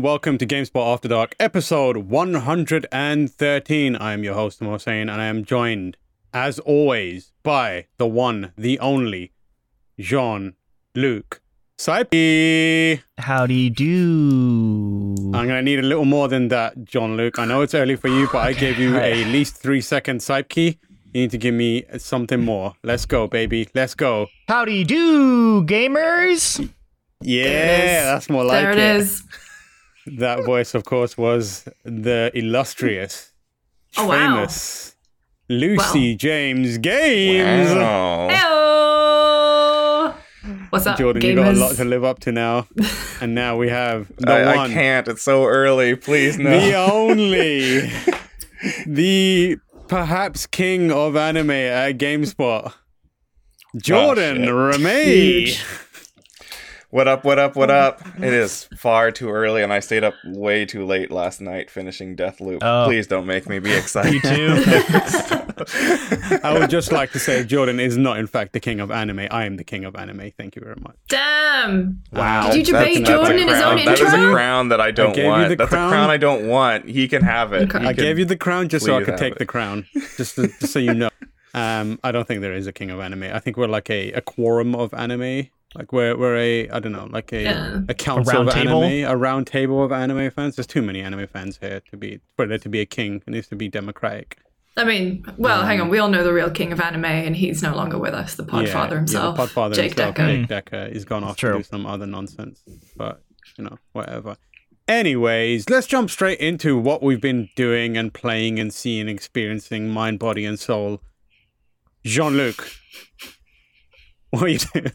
Hello and welcome to GameSpot After Dark, episode 113. I am your host, Hussain, and I am joined, as always, by the one, the only, Jean Luc Seipke. Howdy do. I'm gonna need a little more than that, John Luke. I know it's early for you, but I gave you a least three second Skype key. You need to give me something more. Let's go, baby. Let's go. Howdy do, gamers. Yeah, that's more like it. there it is. That voice, of course, was the illustrious, Oh, wow. famous Lucy James Games. Wow. Heyo! What's up, Jordan, gamers? you got a lot to live up to now. and now we have the I, one, I can't. It's so early. Please no. the only, the perhaps king of anime at GameSpot, oh, Jordan shit. Ramée. Huge. What up? What up? What up? It is far too early, and I stayed up way too late last night finishing Deathloop. Oh. Please don't make me be excited. You too. I would just like to say Jordan is not, in fact, the king of anime. I am the king of anime. Thank you very much. Damn! Wow. Did you debate that's a Jordan in his crown- own That is a crown that I don't gave you want. That's crown. a crown I don't want. He can have it. Okay. I gave you the crown just so I could take it. the crown, just, to, just so you know. Um, I don't think there is a king of anime. I think we're like a, a quorum of anime. Like we're we're a I don't know like a Yeah. a council round of table? anime, a round table of anime fans. There's too many anime fans here to be for there to be a king. It needs to be democratic. I mean, well, hang on. Um, we all know the real king of anime, and he's no longer with us. The Podfather himself, yeah, the Podfather Jake himself, Dekker. Jake Dekker, is gone off True. to do some other nonsense. But you know, whatever. Anyways, let's jump straight into what we've been doing and playing and seeing, experiencing, mind, body, and soul. Jean Luc, what are you doing?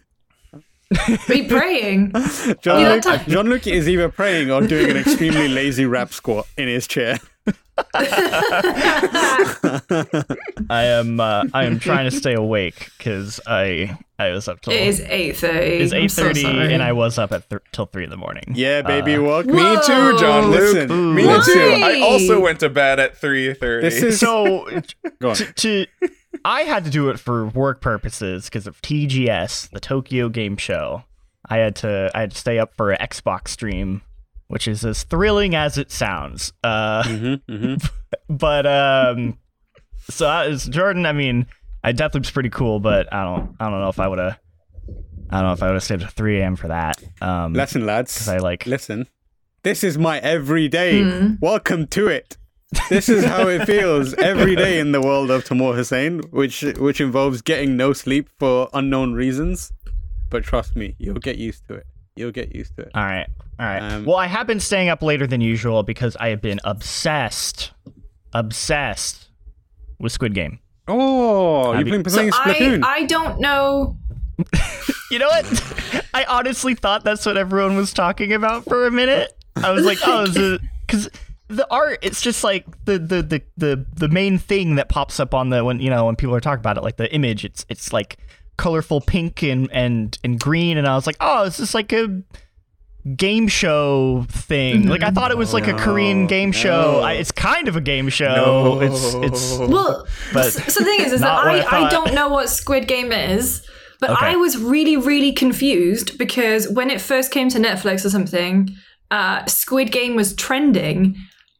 Are you praying? John, Yeah, Luc, that Jean Luc is either praying or doing an extremely lazy rap squat in his chair. I am. Uh, I am trying to stay awake because I I was up till it is eight thirty. it's eight thirty, so and I was up at th- till three in the morning. Yeah, baby, Uh, walk Me me. too, John Luke. Listen, Me Why? too. I also went to bed at three thirty. This is So go on. to, to I had to do it for work purposes because of TGS, the Tokyo Game Show. I had to I had to stay up for an Xbox stream, which is as thrilling as it sounds. Uh, Mm-hmm, mm-hmm. but um, so I was Jordan. I mean, I Deathloop's pretty cool, but I don't I don't know if I would have I don't know if I would have stayed at 3 a.m. for that. Um, Listen, lads. 'cause I like Listen, this is my everyday. Hmm. Welcome to it. This is how it feels every day in the world of Tamoor Hussain, which which involves getting no sleep for unknown reasons. But trust me, you'll get used to it. You'll get used to it. All right. All right. Um, well, I have been staying up later than usual because I have been obsessed, obsessed with Squid Game. Oh, Have you've you- been playing I, Splatoon. I don't know. You know what? I honestly thought that's what everyone was talking about for a minute. I was like, oh, because the art, it's just like the, the the the the main thing that pops up on the when you know when people are talking about it, like the image. It's it's like colorful pink and and and green, and I was like, oh, is this like a game show thing? Like I thought it was like a Korean No, game show. no. I, it's kind of a game show. No. It's it's Well, But so the thing is, is that I, I I, don't know what Squid Game is, but Okay. I was really, really confused because when it first came to Netflix or something, uh, Squid Game was trending,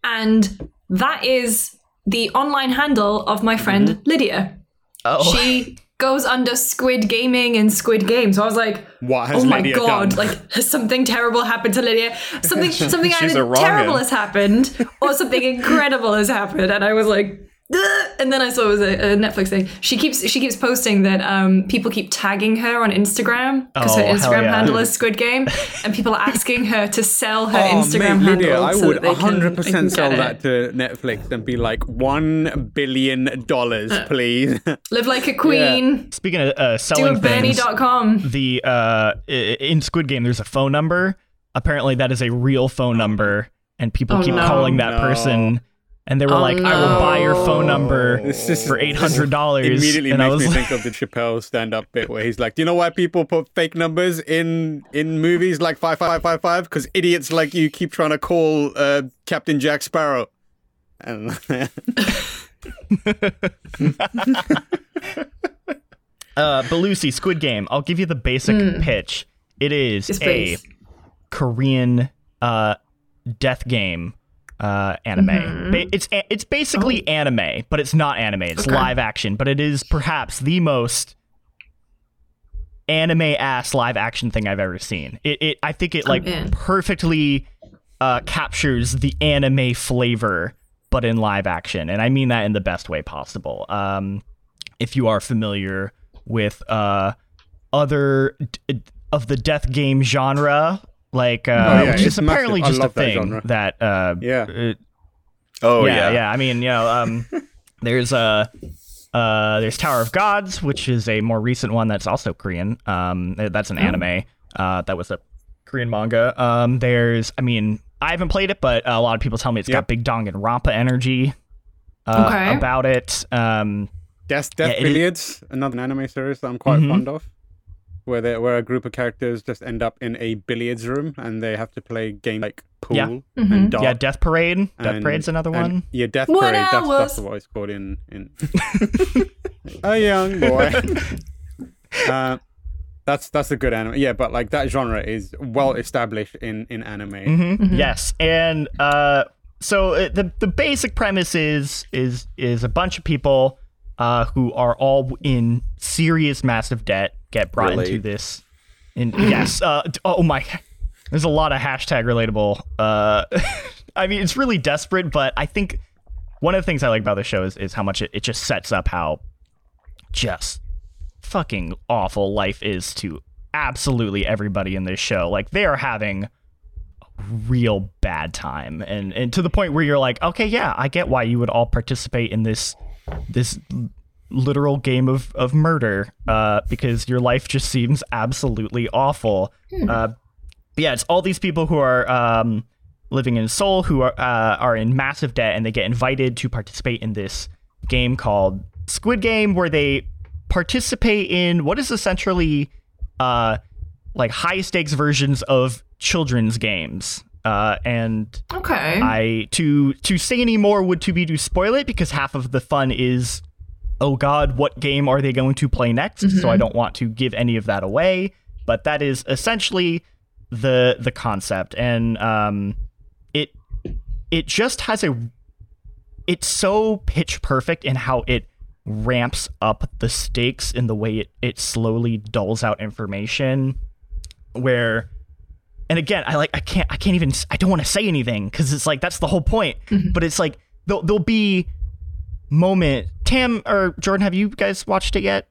and that is the online handle of my friend mm-hmm. Lydia. oh. She goes under Squid Gaming and Squid Game. So I was like, what has oh my Lydia god! done? Like, has something terrible happened to Lydia? Something, something either terrible has happened, or something incredible has happened. And I was like. And then I saw it was a, a Netflix thing. She keeps she keeps posting that um, people keep tagging her on Instagram because her Oh, hell Instagram yeah. handle is Squid Game, and people are asking her to sell her Oh, Instagram mate, handle. Lydia, I so would that they can- they 100% sell get that to Netflix and be like, one billion dollars, Uh, please. Live like a queen. Speaking of uh, Do a selling things, Bernie.com. the uh i- in Squid Game there's a phone number. Apparently that is a real phone number and people Oh, keep no. calling that No. person and they were Oh, like I will buy your phone number This is- for $800 immediately and I makes was me like, think of the Chappelle stand-up bit where he's like, "Do you know why people put fake numbers in in movies like five five five five? Because idiots like you keep trying to call uh, Captain Jack Sparrow." And uh but Lucy Squid Game I'll give you the basic pitch. It is Yes, a please. Korean uh death game uh, anime. Ba- it's it's basically anime, but it's not anime. It's Okay. live action, but it is perhaps the most anime ass live action thing I've ever seen. It, it I think it like in. perfectly uh, captures the anime flavor, but in live action, and I mean that in the best way possible. Um, if you are familiar with uh, other d- of the death game genre, like uh, Oh, yeah, which it's is apparently massive. Just a love that thing that uh, Yeah. uh, Oh yeah, yeah. yeah. I mean, you know, um, there's a. uh, there's Tower of Gods, which is a more recent one that's also Korean. Um, that's an anime. Uh, that was a Korean manga. Um, there's, I mean, I haven't played it, but a lot of people tell me it's Yep. got Big Danganronpa energy. Uh, Okay. About it. Um, Death, Death Yeah, it is- Billiards, another anime series that I'm quite Mhm. fond of, where they where a group of characters just end up in a billiards room and they have to play game like pool Yeah. Mhm. and dart. yeah, Death Parade. Death and- Parade's another and- one. Yeah, Death What Parade. That's, hours? that's what it's called in in a young boy. uh, that's that's a good anime. Yeah, but like that genre is well established in in anime. Mhm. Yes, and uh, so uh, the the basic premise is is is a bunch of people uh, who are all in serious massive debt get brought into this. And yes, uh, oh my, there's a lot of hashtag relatable. Uh, I mean, it's really desperate, but I think one of the things I like about the show is is how much it, it just sets up how just fucking awful life is to absolutely everybody in this show. Like they are having a real bad time and and to the point where you're like, "Okay, yeah, I get why you would all participate in this this literal game of of murder uh because your life just seems absolutely awful." Uh yeah, it's all these people who are um living in Seoul who are uh, are in massive debt and they get invited to participate in this game called Squid Game where they participate in what is essentially uh like high stakes versions of children's games. Uh and Okay. I to to say any more would to be to spoil it because half of the fun is oh god, what game are they going to play next? So I don't want to give any of that away, but that is essentially the the concept. And um it it just has a it's so pitch perfect in how it ramps up the stakes in the way it, it slowly dulls out information where and again i like i can't i can't even i don't want to say anything because it's like that's the whole point. But it's like there'll, there'll be moment tam or jordan have you guys watched it yet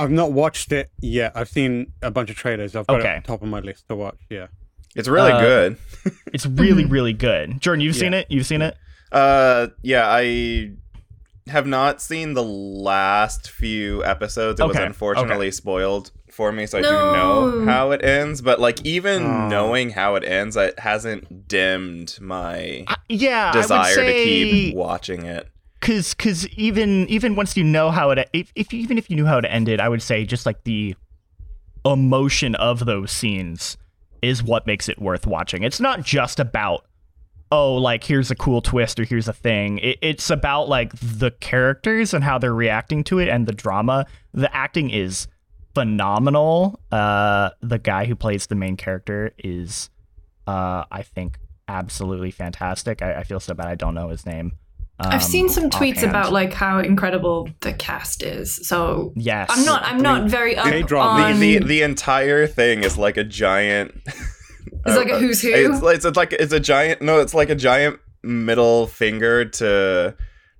I've not watched it yet. I've seen a bunch of trailers. I've got it Okay. on top of my list to watch. Yeah. It's really Uh, good. it's really really good jordan you've seen it you've seen it Uh, yeah, I have not seen the last few episodes. It was Okay, unfortunately spoiled for me, so I do know how it ends. But like, even Oh. knowing how it ends, it hasn't dimmed my I- yeah I would desire to keep watching it. Because because even even once you know how it if, if even if you knew how it ended i would say just like the emotion of those scenes is what makes it worth watching. It's not just about oh like here's a cool twist or here's a thing. It, it's about like the characters and how they're reacting to it and the drama. The acting is phenomenal. Uh the guy who plays the main character is uh i think absolutely fantastic. I, I feel so bad i don't know his name I've um, seen some tweets offhand. about like how incredible the cast is. So Yes. I'm not. I'm not very up K-drama. on. The, the the entire thing is like a giant. It's like a who's who? It's, it's like it's a giant. No, it's like a giant middle finger to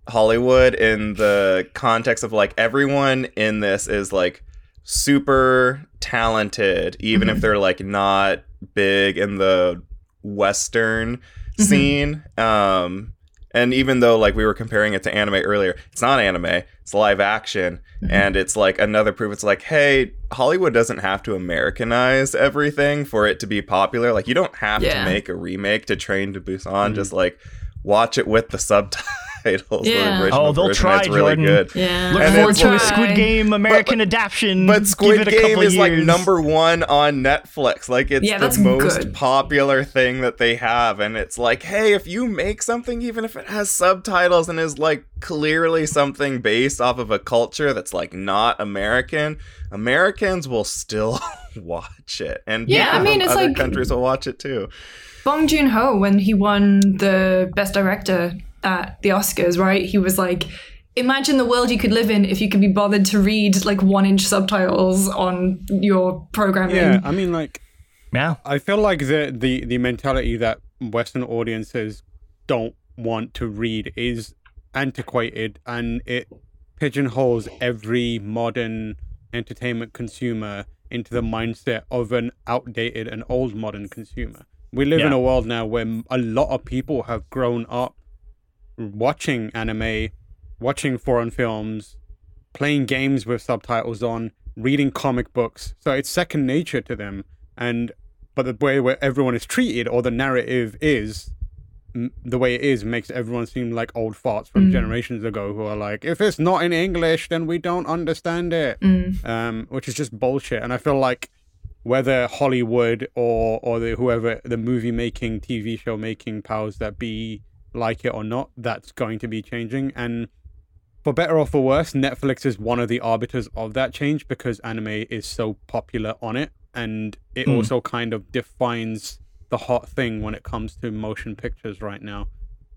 Hollywood in the context of like everyone in this is like super talented, even Mm-hmm. if they're like not big in the Western Mm-hmm. scene. Um, and even though like we were comparing it to anime earlier, it's not anime, it's live action. Mm-hmm. And it's like another proof. It's like, hey, Hollywood doesn't have to Americanize everything for it to be popular. Like, you don't have Yeah. to make a remake to Train to Busan. Just like watch it with the subtitles. Subtitles. Yeah. The Oh, they'll try, it's really Jordan. good. Yeah. Look And forward to a Squid Game American adaptation. But Give Squid it a Game couple is like number one on Netflix. Like it's Yeah, the most good. popular thing that they have, and it's like, hey, if you make something, even if it has subtitles and is like clearly something based off of a culture that's like not American, Americans will still watch it, and Yeah, I mean, it's other like- countries will watch it too. Bong Joon Ho, when he won the Best Director at the Oscars, right? He was like, "Imagine the world you could live in if you could be bothered to read like one-inch subtitles on your programming." Yeah, I mean, like, Yeah. I feel like the the the mentality that Western audiences don't want to read is antiquated, and it pigeonholes every modern entertainment consumer into the mindset of an outdated and old modern consumer. We live in a world now where a lot of people have grown up watching anime, watching foreign films, playing games with subtitles on, reading comic books. So it's second nature to them. And but the way where everyone is treated or the narrative is m- the way it is makes everyone seem like old farts from generations ago who are like, if it's not in English, then we don't understand it. Um, which is just bullshit. And I feel like whether Hollywood or or the whoever the movie making, TV show making powers that be like it or not, that's going to be changing. And for better or for worse, Netflix is one of the arbiters of that change because anime is so popular on it, and it Hmm. also kind of defines the hot thing when it comes to motion pictures right now.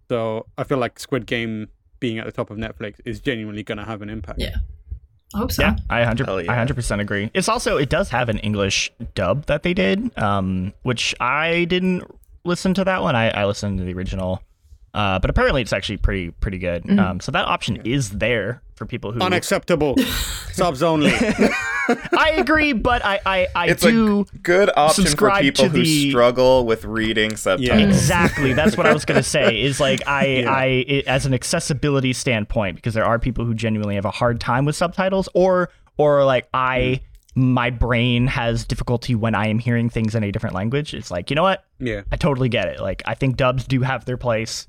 So I feel like Squid Game being at the top of Netflix is genuinely going to have an impact. Yeah. I hope so. Yeah, I hundred Hell yeah. I hundred percent agree. It's also it does have an English dub that they did, um, which I didn't listen to that one. I, I listened to the original, uh, but apparently it's actually pretty pretty good. Mm-hmm. Um, so that option is there for people who. Unacceptable. Subs only. I agree, but I I, I It's do a good option for people who the- struggle with reading subtitles. exactly. That's what I was gonna say. Is like I Yeah. I it, as an accessibility standpoint because there are people who genuinely have a hard time with subtitles, or or like I my brain has difficulty when I am hearing things in a different language. It's like you know what yeah. I totally get it. Like I think dubs do have their place.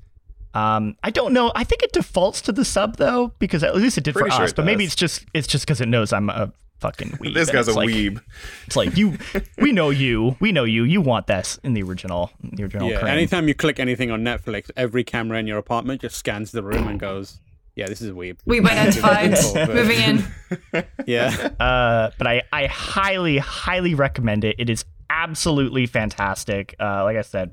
Um, I don't know. I think it defaults to the sub though, because at least it did Pretty for sure us. it But maybe it's just it's just because it knows I'm a fucking weeb. This guy's a like, weeb. It's like you, we know you, we know you. You want this in the original, the original. Yeah. Crane. Anytime you click anything on Netflix, every camera in your apartment just scans the room and goes, "Yeah, this is a weeb." We've identified. Moving in. Yeah. Uh, but I, I highly, highly recommend it. It is absolutely fantastic. Uh, like I said,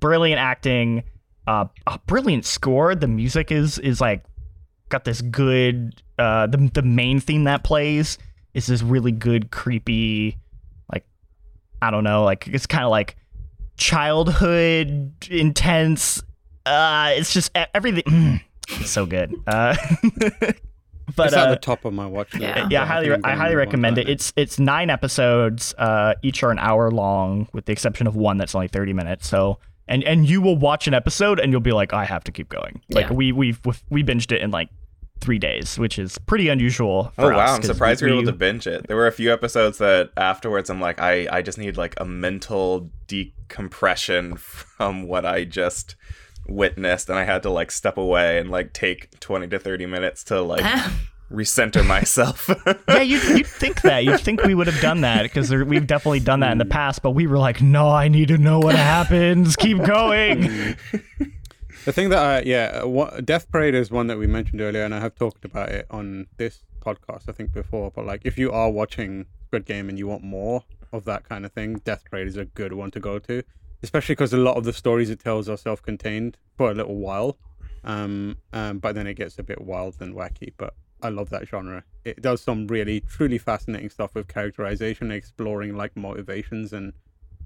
brilliant acting, uh, a brilliant score. The music is is like got this good. Uh, the the main theme that plays is this really good, creepy, like I don't know, like it's kind of like childhood intense. Uh, it's just e- everything. mm, it's so good. Uh, but it's at uh, the top of my watch list. Yeah. yeah, I highly, think I'm I gonna highly recommend it. It's it's nine episodes. Uh, each are an hour long, with the exception of one that's only thirty minutes. So, and and you will watch an episode and you'll be like, I have to keep going. Like Yeah. we we we binged it in like three days, which is pretty unusual. Oh For wow, us, I'm 'cause surprised we were we- able to binge it. There were a few episodes that afterwards I'm like, I, I just need like a mental decompression from what I just witnessed and I had to like step away and like take 20 to 30 minutes to like recenter myself. yeah, you'd, you'd think that. You'd think we would have done that because we've definitely done that in the past. But we were like, no, I need to know what happens. Keep going. The thing that I, yeah, uh, what, Death Parade is one that we mentioned earlier, and I have talked about it on this podcast, I think, before. But like, if you are watching Squid Game and you want more of that kind of thing, Death Parade is a good one to go to, especially because a lot of the stories it tells are self-contained for a little while. Um, um, but then it gets a bit wild and wacky. But I love that genre. It does some really, truly fascinating stuff with characterization, exploring like motivations and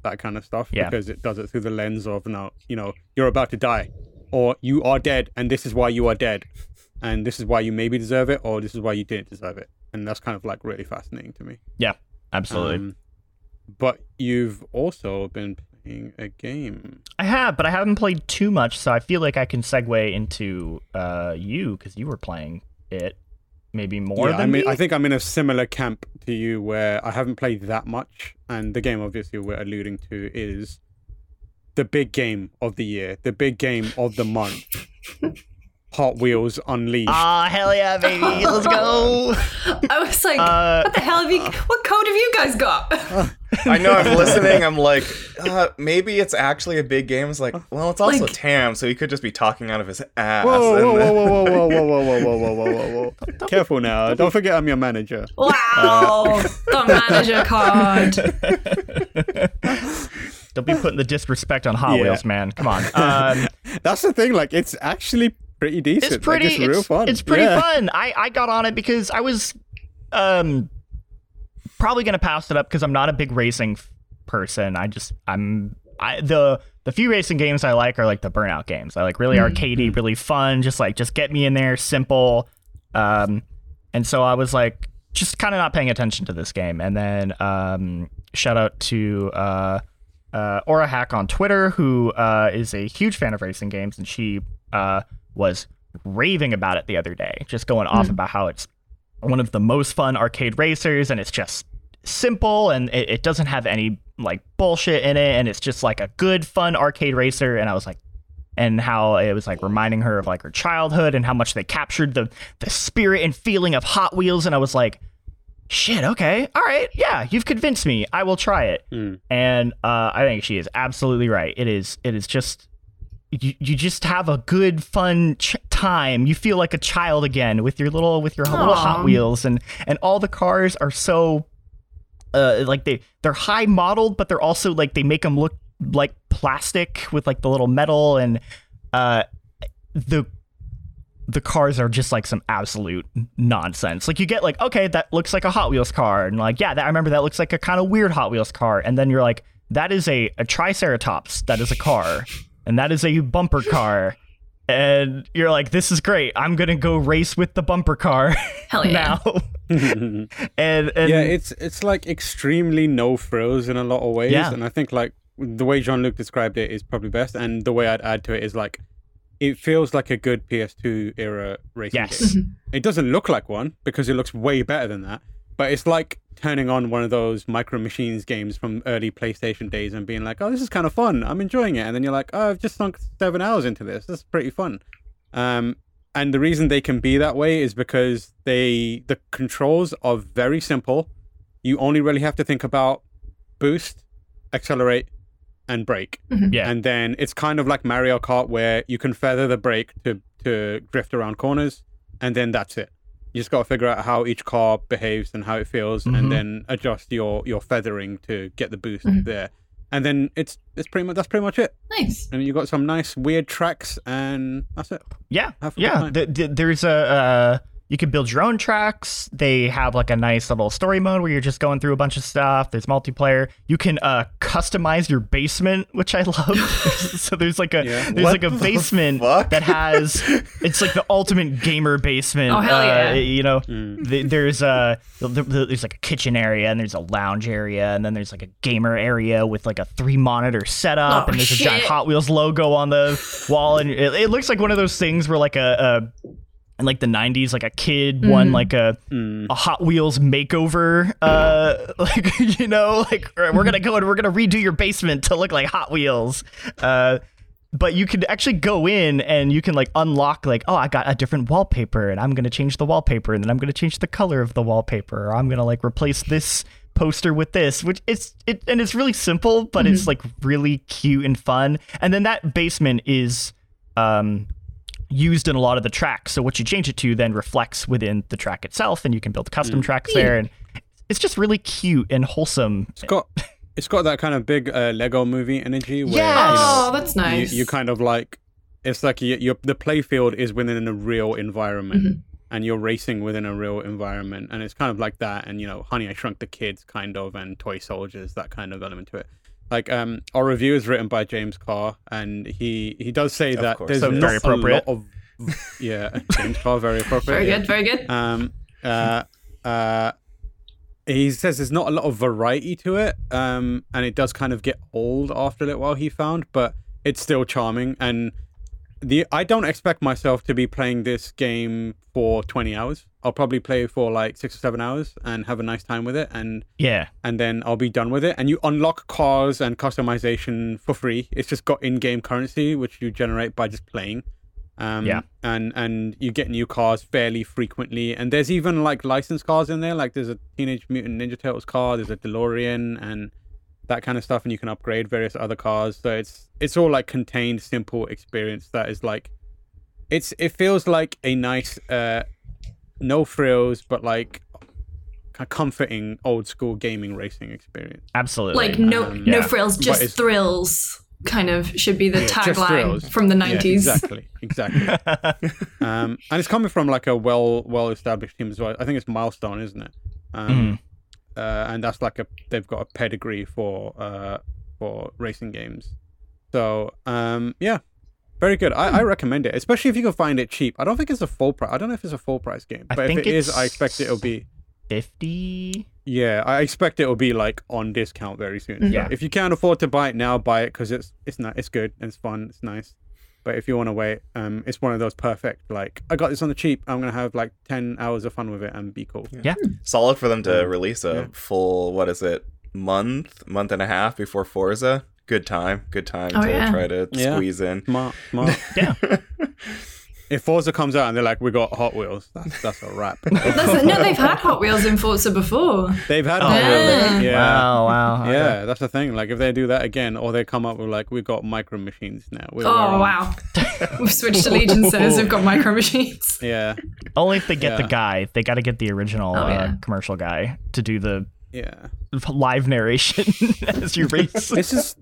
that kind of stuff. Yeah. Because it does it through the lens of now, you know, you're about to die, or you are dead, and this is why you are dead, and this is why you maybe deserve it, or this is why you didn't deserve it, and that's kind of like really fascinating to me. Yeah, absolutely. Um, but you've also been playing a game. I have, but I haven't played too much, so I feel like I can segue into uh, you because you were playing it maybe more yeah, than I mean, me. I think I'm in a similar camp to you where I haven't played that much, and the game obviously we're alluding to is the big game of the year, the big game of the month. Hot Wheels Unleashed. Ah, hell yeah, baby. Let's go. I was like, Uh, what the hell have you? What code have you guys got? I know I'm listening. I'm like, uh, maybe it's actually a big game. It's like, well, it's also Like- Tam, so he could just be talking out of his ass. Whoa, and whoa, whoa, whoa, whoa, whoa, whoa, whoa, whoa, whoa, whoa, whoa, whoa. Careful now. Don't forget I'm your manager. wow, the manager card. Don't be putting the disrespect on Hot Yeah. Wheels, man. Come on. Um, That's the thing. Like, it's actually pretty decent. it's pretty. Like, it's real fun. It's pretty Yeah. fun. I I got on it because I was um probably gonna pass it up because I'm not a big racing person. I just I'm I the the few racing games I like are like the Burnout games. I like really arcadey, really fun. Just like just get me in there, simple. Um, and so I was like just kind of not paying attention to this game. And then um, shout out to uh, uh, Aura Hack on Twitter, who uh, is a huge fan of racing games, and she uh, was raving about it the other day, just going off about how it's one of the most fun arcade racers, and it's just simple and it, it doesn't have any like bullshit in it, and it's just like a good, fun arcade racer. And I was like, and how it was like reminding her of like her childhood and how much they captured the the spirit and feeling of Hot Wheels. And I was like, shit, okay, all right, yeah, you've convinced me. I will try it. Mm. And uh, I think she is absolutely right. It is it is just you, you just have a good fun ch- time. You feel like a child again with your little with your little Hot Wheels and and all the cars are so uh like they they're high modeled but they're also like they make them look like plastic with like the little metal and uh the the cars are just like some absolute nonsense. Like you get like, okay, that looks like a Hot Wheels car, and like, yeah, that I remember that looks like a kind of weird Hot Wheels car, and then you're like, that is a a Triceratops, that is a car, and that is a bumper car, and you're like, this is great. I'm gonna go race with the bumper car Hell yeah. now, and and yeah, it's it's like extremely no frills in a lot of ways, Yeah. and I think like the way Jean Luc described it is probably best, and the way I'd add to it is like it feels like a good PS2 era racing Yes. game. Mm-hmm. It doesn't look like one because it looks way better than that, but it's like turning on one of those micro machines games from early PlayStation days and being like, "Oh, this is kind of fun. I'm enjoying it," and then you're like, "Oh, I've just sunk seven hours into this. This is pretty fun." Um, and the reason they can be that way is because they the controls are very simple. You only really have to think about boost, accelerate, and brake. yeah, And then it's kind of like Mario Kart where you can feather the brake to to drift around corners, and then that's it. You just got to figure out how each car behaves and how it feels, Mhm. and then adjust your your feathering to get the boost Mhm. there. And then it's it's pretty much that's pretty much it. Nice. And you got some nice weird tracks, and that's it. Yeah, Have a good yeah. time. Th- th- there's a uh, you can build your own tracks. They have like a nice little story mode where you're just going through a bunch of stuff. There's multiplayer. You can uh, customize your basement, which I love. so there's like a Yeah. there's What like a the basement fuck? that has it's like the ultimate gamer basement. Oh, hell uh, yeah. You know, Mm. th- there's a there's like a kitchen area and there's a lounge area and then there's like a gamer area with like a three monitor setup Oh, and there's a giant. Hot Wheels logo on the wall and it, it looks like one of those things where like a, a in like the 90s like a kid won like a Mm. a Hot Wheels makeover uh like you know like we're gonna go and we're gonna redo your basement to look like Hot Wheels. Uh but you could actually go in and you can like unlock like oh i got a different wallpaper and i'm going to change the wallpaper and then i'm going to change the color of the wallpaper or i'm going to like replace this poster with this which it's it and it's really simple but it's like really cute and fun. And then that basement is um used in a lot of the tracks so what you change it to then reflects within the track itself and you can build custom tracks there and it's just really cute and wholesome It's got it's got that kind of big uh, Lego movie energy where Yes. you know, Oh, that's nice. you, you kind of like it's like you, you the playfield is within a real environment Mm-hmm. and you're racing within a real environment and it's kind of like that and you know honey i shrunk the kids kind of and toy soldiers that kind of element to it like um our review is written by james carr and he he does say that course. there's So not very appropriate. a lot of yeah james carr very appropriate very good. Very good. Um, uh, uh, he says there's not a lot of variety to it, um, and it does kind of get old after a little while. He found, but it's still charming. And the I don't expect myself to be playing this game for 20 hours. I'll probably play for like six or seven hours and have a nice time with it, and yeah and then I'll be done with it. And you unlock cars and customization for free. It's just got in-game currency which you generate by just playing. Um, Yeah. and and you get new cars fairly frequently, and there's even like licensed cars in there. Like there's a Teenage Mutant Ninja Turtles car, there's a DeLorean, and that kind of stuff, and you can upgrade various other cars. So it's it's all like contained, simple experience that is like, it's it feels like a nice, uh, no frills, but like kind of comforting old school gaming racing experience. Absolutely. Like no Um, no yeah. frills, just thrills. Kind of should be the Yeah, tagline from the Yeah, nineties. exactly, exactly. um, and it's coming from like a well well established team as well. I think it's Milestone, isn't it? Um, Mhm. uh, and that's like a they've got a pedigree for uh, for racing games. So um, yeah, very good. I, I recommend it, especially if you can find it cheap. I don't think it's a full price. I don't know if it's a full price game, I but if it is, I expect it'll be. 50. Yeah, I expect it'll be like on discount very soon. So Yeah. If you can't afford to buy it now, buy it because it's it's not it's good and it's fun. It's nice. But if you want to wait, um, it's one of those perfect. Like I got this on the cheap. I'm gonna have like ten hours of fun with it and be cool. Yeah. Solid for them to release a yeah. full what is it month month and a half before Forza. Good time, good time Oh, to yeah. try to Yeah. squeeze in. Smart, smart. Yeah. if Forza comes out and they're like, we got Hot Wheels, that's that's a wrap. That's, no, they've had Hot Wheels in Forza before. They've had Oh, Hot Wheels. Yeah. Wow, wow. okay. Yeah, that's the thing. Like if they do that again, or they come up with like, we got micro machines now. We're, we're Oh wow, we've switched allegiances. We've got micro machines. Yeah, Only if they get Yeah. the guy. They got to get the original Oh, uh, commercial guy to do the yeah. live narration as you race. this is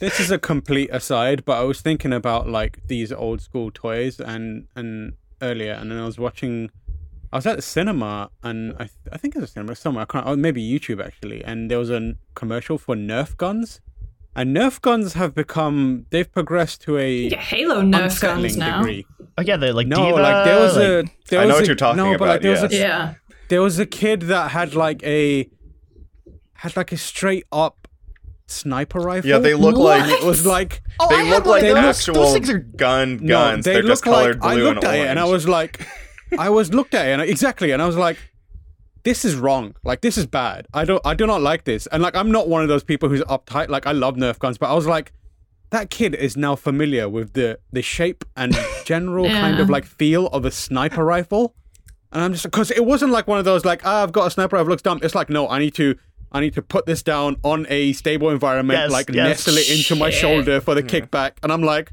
this is a complete aside, but I was thinking about like these old school toys and and earlier, and then I was watching. I was at the cinema, and I th- I think it was a cinema somewhere. I can't. Oh, maybe YouTube actually, and there was a n- commercial for Nerf guns, and Nerf guns have become they've progressed to a You get Halo Nerf unsettling guns now. degree. oh yeah, the like No, Diva, like there was like- a there I know was what you're talking no, but like, about, there was a Yeah. there was a kid that had like a had like a straight up sniper rifle. Yeah, they look What? like It was like Oh, they had look like of those. actual Those things are gun no, guns. they They're look just colored like I looked and at orange. it and I was like, I was looked at it and I, exactly, and I was like, this is wrong. Like this is bad. I don't I do not like this. And like I'm not one of those people who's uptight. Like I love Nerf guns, but I was like. That kid is now familiar with the the shape and general kind of like feel of a sniper rifle, and I'm just because it wasn't like one of those like ah, I've got a sniper rifle looks dumb. It's like no, I need to I need to put this down on a stable environment, Yes, like yes. nestle it into my Shit. shoulder for the kickback, and I'm like,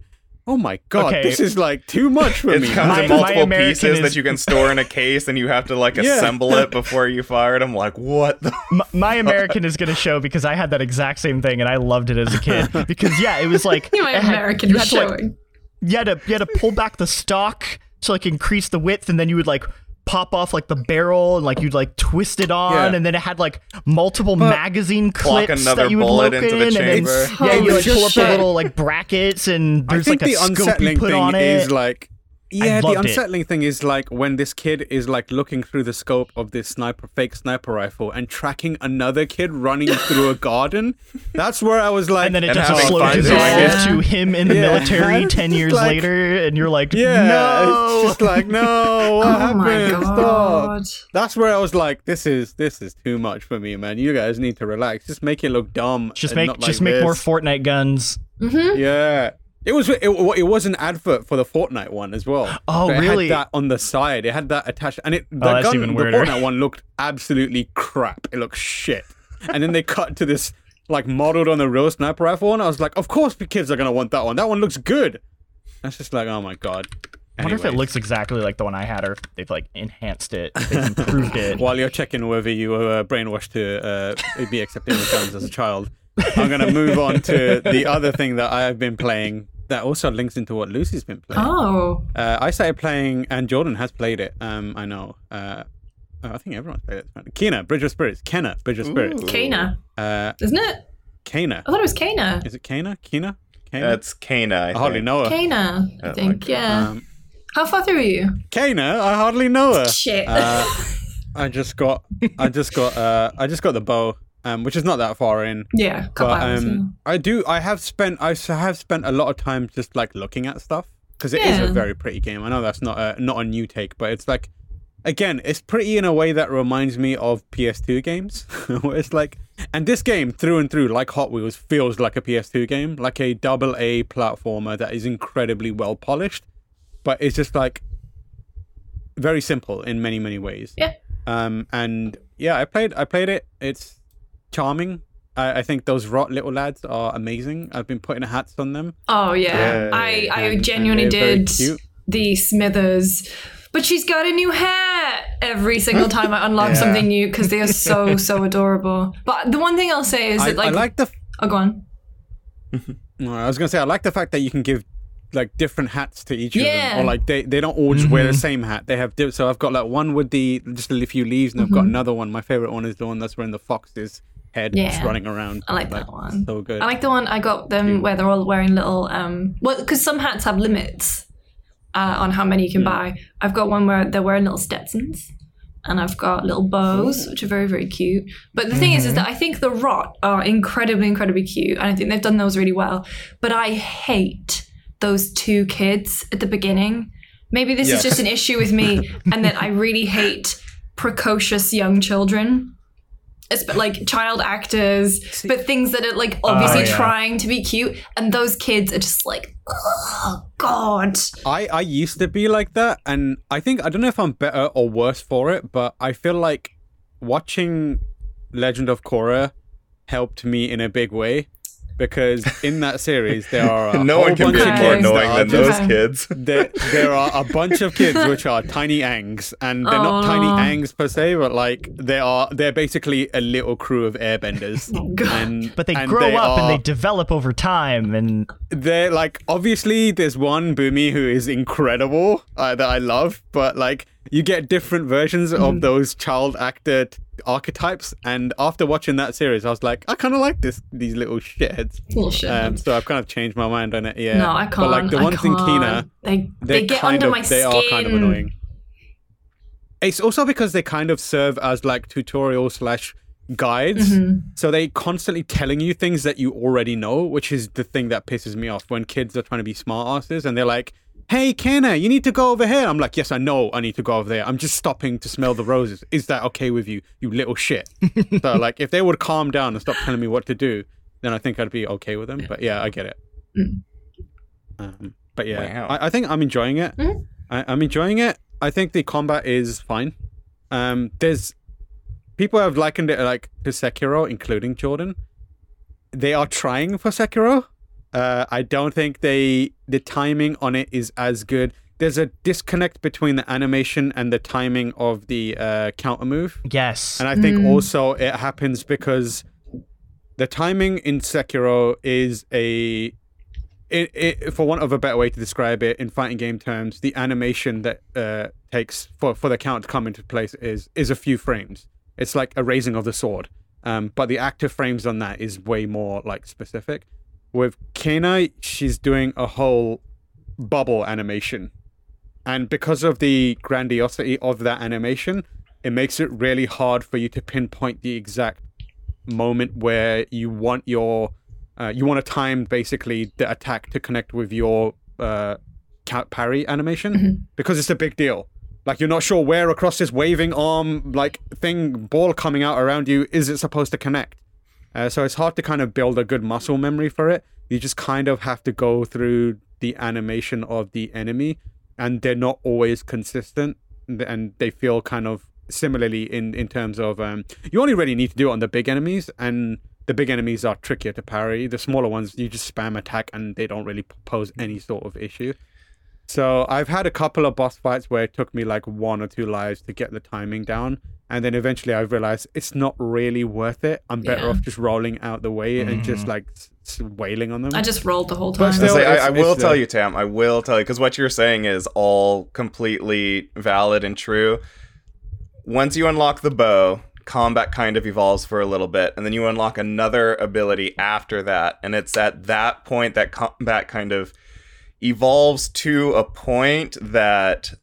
oh my god, Okay. this is like too much for It me. comes My- in multiple pieces is- that you can store in a case, and you have to like Yeah. assemble it before you fire it. I'm like, what? The? M- my American is going to show because I had that exact same thing and I loved it as a kid because yeah, it was like My it had- American you is had to, like, showing. you had to you had to pull back the stock to like increase the width and then you would like pop off like the barrel and like you'd like twist it on Yeah. and then it had like multiple magazine clips that you would bullet look into in the and then. Yeah you like pull up the little like brackets and I there's think like a the scope you put thing on is it like yeah, the loved it. unsettling thing is like when this kid is like looking through the scope of this sniper fake sniper rifle and tracking another kid running through a garden. That's where I was like, and then it And just having slowly fun dissolves to him in the Yeah. military 10 years like- later and you're like yeah, no it's just like no, what Oh happened? Stop. That's where I was like, this is this is too much for me, man. You guys need to relax. Just make it look dumb. just and make not like just make more. Fortnite guns mm-hmm. Yeah. It was it, it was an advert for the Fortnite one as well. Oh, it really? Had that on the side. It had that attached, and it the Oh, gun, the. Fortnite one looked absolutely crap. It looked shit. And then they cut to this like modeled on the real sniper rifle, and I was like, of course the kids are gonna want that one. That one looks good. That's just like, oh my god. I wonder if it looks exactly like the one I had, or if they've like enhanced it, they've improved it. While you're checking whether you were uh, brainwashed to uh, be accepting of guns as a child, I'm gonna move on to the other thing that I have been playing. That also links into what Lucy's been playing. Oh. Uh, I started playing, and Jordan has played it. Um, I know. Uh, oh, I think everyone's played it. Kena, Bridge of Spirits. Kena, Bridge of Spirits. Ooh. Kana. Uh, Isn't it? Kena. I thought it was Kana. Is it Kena? Kena? Kena? That's Kana. I, I hardly know her. Kana, I think. okay. Yeah. Um, How far through are you? Kena, I hardly know her. Shit. Uh, I just got, I just got, uh, I just got the bow, um, which is not that far in. yeah, But um, I do. I have spent. I have spent a lot of time just like looking at stuff because it is a very pretty game. I know that's not a not a new take, but it's like, again, it's pretty in a way that reminds me of PS2 games. it's like, and this game through and through, like Hot Wheels, feels like a PS2 game, like a double A platformer that is incredibly well polished. but it's just like very simple in many many ways. Yeah. Um, and yeah, I played I played it. It's charming. I, I think those rot little lads are amazing. I've been putting hats on them. Oh yeah, Yeah, I I and- and genuinely they're did the Smithers. But she's got a new hat every single time I unlock Yeah. something new because they are so so adorable. But the one thing I'll say is I, that like, I like the. oh go on. No, I was gonna say I like the fact that you can give like different hats to each of them, or like they, they don't all just wear the mm-hmm. same hat. They have di- so I've got like one with the just a few leaves, and I've got mm-hmm. another one. My favorite one is the one that's wearing the fox's head, just Yeah. running around. I like that one. So good. I like the one I got them where they're all wearing little um well because some hats have limits uh, on how many you can buy. I've got one where they're wearing little Stetsons. And I've got little bows, which are very, very cute. But the thing is, is that I think the rot are incredibly, incredibly cute, and I think they've done those really well. But I hate those two kids at the beginning. Maybe this Yeah. is just an issue with me, and that I really hate precocious young children. It's but like child actors, but things that are like obviously oh, yeah. trying to be cute, and those kids are just like, oh god. I, I used to be like that, and I think I don't know if I'm better or worse for it, but I feel like watching Legend of Korra helped me in a big way because in that series there are a no whole one can bunch be of Okay. more that annoying than just- those just- kids. there, there are a bunch of kids which are tiny Aangs, and they're not Oh, tiny Aangs per se, but like they are. They're basically a little crew of airbenders. And But they and grow up and they develop over time, and they're like obviously there's one Bumi who is incredible uh, that I love, but like you get different versions Mm. of those child actor t- archetypes, and after watching that series, I was like, I kind of like this these little shitheads. Little shit. Um, so I've kind of changed my mind on it. Yeah, no, I can't. But like the ones in. Kina, they they get kind under of my They are kind of annoying. It's also because they kind of serve as like tutorial slash guides, Mm-hmm. so they constantly telling you things that you already know, which is the thing that pisses me off when kids are trying to be smart asses and they're like. Hey, Kena, you need to go over here. I'm like, yes, I know I need to go over there. I'm just stopping to smell the roses. Is that okay with you, you little shit? so, like, if they would calm down and stop telling me what to do, then I think I'd be okay with them. But yeah, I get it. Mm. Um, but yeah, Wow. I, I think I'm enjoying it. Mhm. I, I'm enjoying it. I think the combat is fine. Um, there's people have likened it like to Sekiro, including Jordan. They are trying for Sekiro. Uh, I don't think they the timing on it is as good. There's a disconnect between the animation and the timing of the uh, counter move. yes, And I think also it happens because the timing in Sekiro is a, it, it, for want of a better way to describe it in fighting game terms, the animation that uh, takes for, for the count to come into place is is a few frames. It's like a raising of the sword. Um, but the active frames on that is way more like specific. With Kena, she's doing a whole bubble animation. And because of the grandiosity of that animation, it makes it really hard for you to pinpoint the exact moment where you want your uh, you want to time basically the attack to connect with your uh, parry animation because it's a big deal. Like you're not sure where across this waving arm like thing ball coming out around you is it supposed to connect. Uh, so it's hard to kind of build a good muscle memory for it. You just kind of have to go through the animation of the enemy, and they're not always consistent, and they feel kind of similarly in in terms of um, you only really need to do it on the big enemies, and the big enemies are trickier to parry. The smaller ones, you just spam attack, and they don't really pose any sort of issue. So I've had a couple of boss fights where it took me like one or two lives to get the timing down, and then eventually I realized it's not really worth it. I'm better Yeah. off just rolling out the way and just like s- s- wailing on them. I just rolled the whole time. still- I, say, I, I will it's, tell uh, you, Tam. I will tell you because what you're saying is all completely valid and true. Once you unlock the bow, combat kind of evolves for a little bit, and then you unlock another ability after that, and it's at that point that combat kind of evolves to a point that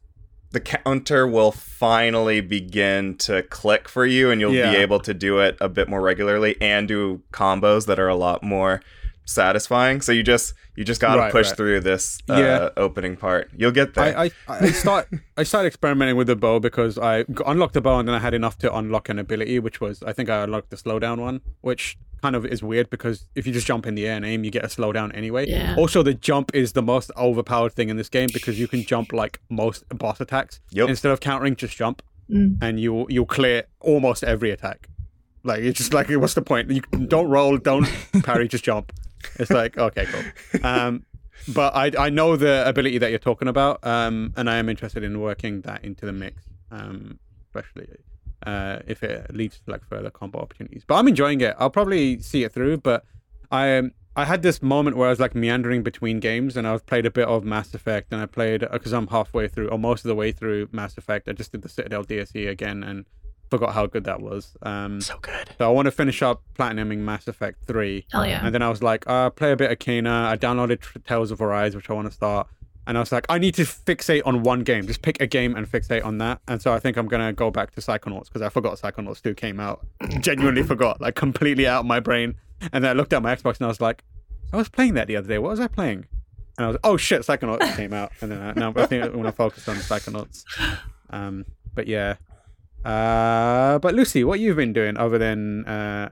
the counter will finally begin to click for you and you'll Yeah. be able to do it a bit more regularly and do combos that are a lot more satisfying so you just you just got to Right, push right. through this uh, Yeah. opening part you'll get there I, I, I start I started experimenting with the bow because i unlocked the bow and then I had enough to unlock an ability, which was I think I unlocked the slowdown one, which kind of is weird because if you just jump in the air and aim, you get a slowdown anyway. Yeah. Also, the jump is the most overpowered thing in this game because you can jump like most boss attacks. Yep. Instead of countering, just jump, Mm. and you you'll clear almost every attack. Like it's just like what's the point? You don't roll, don't parry, just jump. It's like okay, cool. Um, but I I know the ability that you're talking about, um, and I am interested in working that into the mix, um, especially uh, if it leads to like further combo opportunities. But I'm enjoying it. I'll probably see it through, but I um, I had this moment where I was like meandering between games, and I was played a bit of Mass Effect, and I played because I'm halfway through or most of the way through Mass Effect. I just did the Citadel DLC again and forgot how good that was. Um, So good. so I want to finish up platinuming Mass Effect 3. Hell yeah. And then I was like, uh, play a bit of Kena. I downloaded Tales of Arise, which I want to start. And I was like, I need to fixate on one game. Just pick a game and fixate on that. And so I think I'm to go back to Psychonauts because I forgot Psychonauts 2 came out. Genuinely forgot, like completely out of my brain. And then I looked at my Xbox and I was like, I was playing that the other day. What was I playing? And I was oh shit, Psychonauts came out. And then I, now I think I want to focus on Psychonauts. Um, but yeah. Uh, but Lucy, what you've been doing other than uh,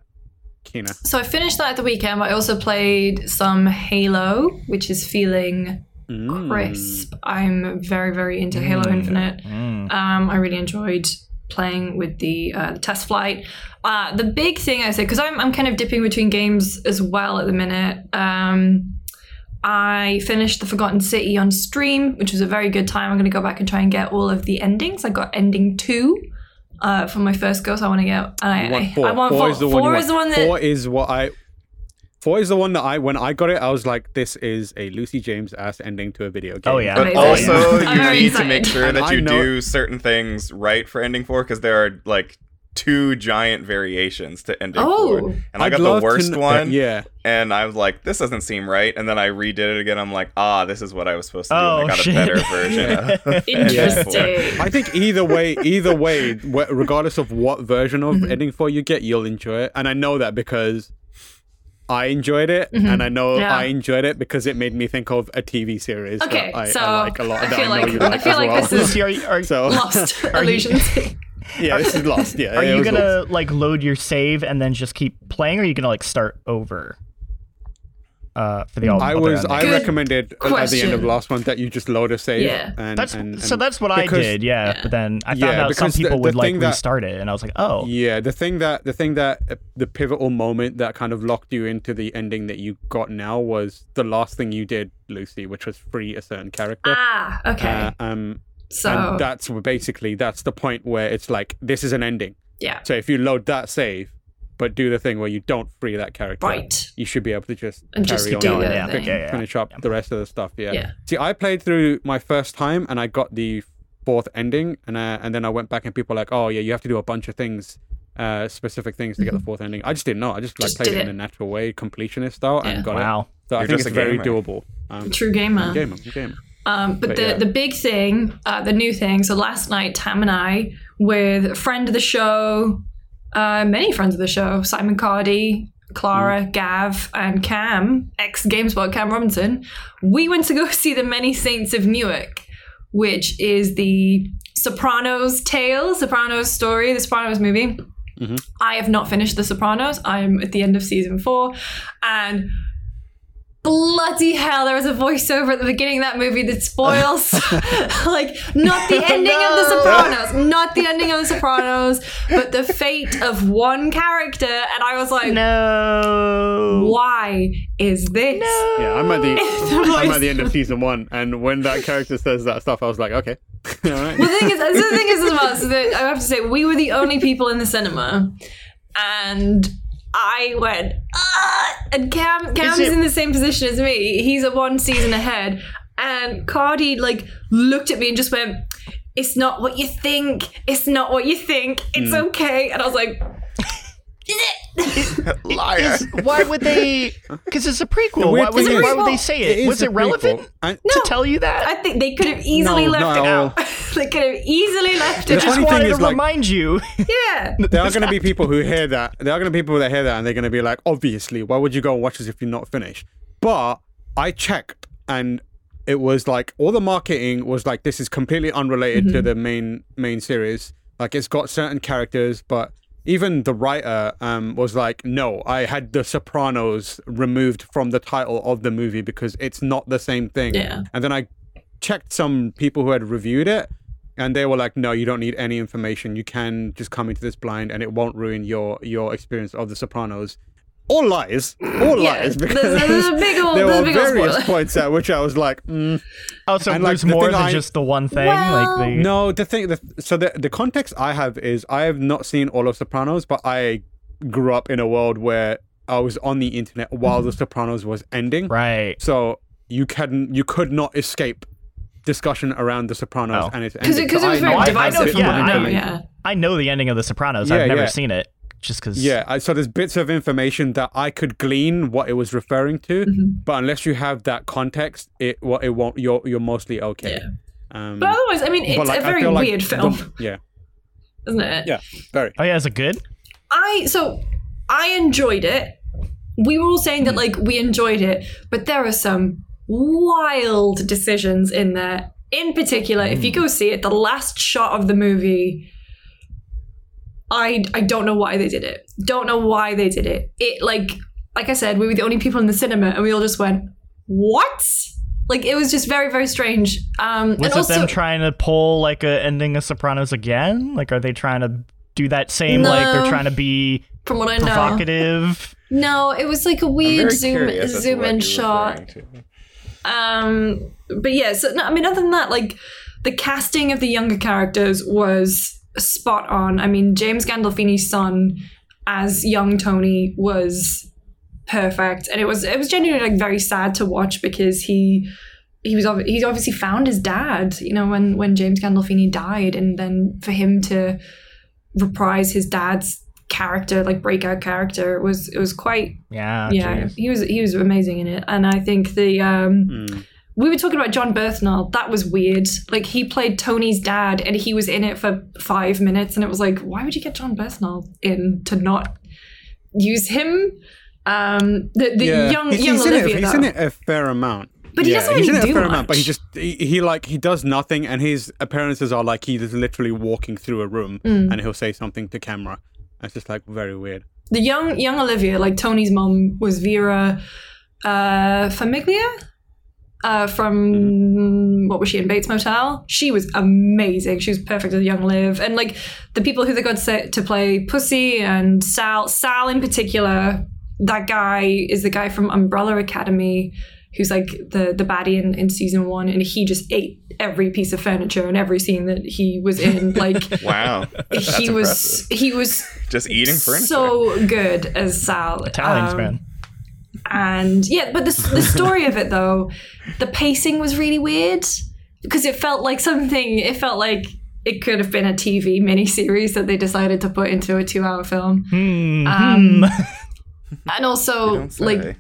Kena? So I finished that at the weekend, I also played some Halo, which is feeling Mm. crisp. I'm very, very into Halo Infinite. Mm. Um, I really enjoyed playing with the, uh, the test flight. Uh, the big thing I say, because I'm, I'm kind of dipping between games as well at the minute. Um, I finished The Forgotten City on stream, which was a very good time. I'm going to go back and try and get all of the endings. I got ending two uh, for my first go, so I want to get. And I, want four. I want four, four. is the Four is the one that. Four is what I. Four is the one that I when I got it, I was like, "This is a Lucy James ass ending to a video game." Oh, yeah. But Amazing. also, I'm you very need to make sure that you know- do certain things right for ending four because there are like two giant variations to ending Oh. four. And I I'd got the worst kn- one, yeah, and I was like, "This doesn't seem right." And then I redid it again. I'm like, "Ah, this is what I was supposed to do." Oh, and I got shit. a better version. Interesting. I think either way, either way, regardless of what version of Mm-hmm. ending four you get, you'll enjoy it. And I know that because I enjoyed it, and I know Mm-hmm. Yeah. I enjoyed it because it made me think of a TV series Okay, that I, so I like a lot. I feel I know like you I like feel as like well. this is are so lost Are you- illusions. yeah, this is lost. Yeah, are you gonna lost. like load your save and then just keep playing, or are you gonna like start over? Uh, for the all. I was. ending? I Good recommended at the end of last one that you just load a save. Yeah. and, That's and, so. That's what I did. Yeah, Yeah. but then I found Yeah, out some because the- people the would like thing that- restart it, and I was like, oh, Yeah, the thing that the thing that uh, the pivotal moment that kind of locked you into the ending that you got now was the last thing you did, Lucy, which was free a certain character. Ah, okay. Uh, um, so and that's basically that's the point where it's like this is an ending. yeah, So if you load that save, but do the thing where you don't free that character, right. you should be able to just And carry just on do and yeah, thing. yeah, yeah. finish up the rest of the stuff. Yeah. Yeah. See, I played through my first time and I got the fourth ending, and uh, and then I went back and people were like, oh yeah, you have to do a bunch of things, uh, specific things to get the fourth ending. I just didn't know. I just like Just played did it in a natural way, completionist style, Yeah. and got it. wow. So I You're think it's very gamer. doable. Um, True gamer. I'm a gamer. I'm a gamer. Um, but, But the yeah. the big thing, uh, the new thing. So last night, Tam and I, with a friend of the show, uh, many friends of the show, Simon Cardy, Clara, Mm. Gav, and Cam, ex GameSpot Cam Robinson, we went to go see the Many Saints of Newark, which is the Sopranos tale, Sopranos story, the Sopranos movie. Mhm. I have not finished The Sopranos. I'm at the end of season four, and bloody hell, there was a voiceover at the beginning of that movie that spoils, like, not the ending of The Sopranos, not the ending of The Sopranos, but the fate of one character. And I was like, No. why is this? no. Yeah, I'm at the The I'm at the end of season one, and when that character says that stuff, I was like, okay, all right. Well, the thing is, the thing is as well, so that I have to say, we were the only people in the cinema, and I went, ah! and Cam, Cam's it- in the same position as me. He's a one season ahead, and Cardy like looked at me and just went, "It's not what you think. It's not what you think. It's Hmm. okay." And I was like, Liar. Is, why would they? Because it's a prequel. Why would, thing they, why would they say it? Was a it relevant prequel. And- to tell you that? "I think they could have easily No, left no. it out. they could have easily left The it I just funny thing wanted to is, like- remind you. Yeah." there are going to be people who hear that. There are going to be people that hear that, and they're going to be like, obviously, why would you go and watch this if you're not finished? But I checked, and it was like all the marketing was like this is completely unrelated to mm-hmm. the main main series. Like it's got certain characters, but even the writer um, was like, no, I had The Sopranos removed from the title of the movie because it's not the same thing. Yeah. And then I checked some people who had reviewed it, and they were like, no, you don't need any information. You can just come into this blind, and it won't ruin your your experience of The Sopranos. All lies, all Yeah, lies. there's- Because there's a big ol- there were big various spoiler. points at which I was like, mm, Oh, so And, like, there's more than I- just the one thing. Well- like the No, the thing, the, so the the context I have is I have not seen all of Sopranos, but I grew up in a world where I was on the internet while The Sopranos was ending. right. So you couldn't, you could not escape discussion around The Sopranos Oh. and its ending. Because it, So was I very know- I- I divisive know- yeah, I know. Yeah. I know the ending of The Sopranos. Yeah, I've never yeah. seen it just because. Yeah, I, so there's bits of information that I could glean what it was referring to, Mm-hmm. but unless you have that context, it what it won't. You're you're mostly okay. Yeah. Um, But otherwise, I mean, it's but, like, a I very like weird the- film, yeah, isn't it? yeah, very. Oh yeah, is it good? I so I enjoyed it. We were all saying that like we enjoyed it, but there are some wild decisions in there. In particular, if you go see it, the last shot of the movie, I I don't know why they did it. Don't know why they did it. It like like I said, we were the only people in the cinema, and we all just went, "What?" Like it was just very very strange. Um, Was and it also, them trying to pull like a ending of Sopranos again? Like, are they trying to do that same like they're trying to be from what I know, provocative? no, it was like a I'm weird zoom curious as to zoom in shot. Um, but yeah, so no, I mean, other than that, like the casting of the younger characters was spot on. I mean, James Gandolfini's son as young Tony was perfect, and it was it was genuinely like very sad to watch because he he was ob- he's obviously found his dad. You know, when when James Gandolfini died, and then for him to reprise his dad's character, like breakout character, was it was quite Yeah. yeah, jeez. he was he was amazing in it, and I think the um, Mm. We were talking about Jon Bernthal. That was weird. Like he played Tony's dad, and he was in it for five minutes, and it was like, why would you get Jon Bernthal in to not use him? Um, the the yeah. young he's, young he's in Olivia, it. He's though. in it a fair amount. But he yeah, doesn't he's in really it a do fair amount. But he just he, he like he does nothing, and his appearances are like he is literally walking through a room, Mm. and he'll say something to camera. It's just like very weird. the young young Olivia, like Tony's mom, was Vera uh, Farmiga uh, from what was she in Bates Motel? She was amazing. She was perfect as young Liv, and like the people who they got to, to play Pussy and Sal. Sal in particular, that guy is the guy from Umbrella Academy. Who's like the the baddie in, in season one, and he just ate every piece of furniture and every scene that he was in. Like Wow, That's he was, impressive. he was just eating furniture. so good as Sal. Italians, Um, man. And yeah, but the the story of it though, the pacing was really weird because it felt like something. It felt like it could have been a TV miniseries that they decided to put into a two-hour film. Hmm. Um, hmm. And also, like,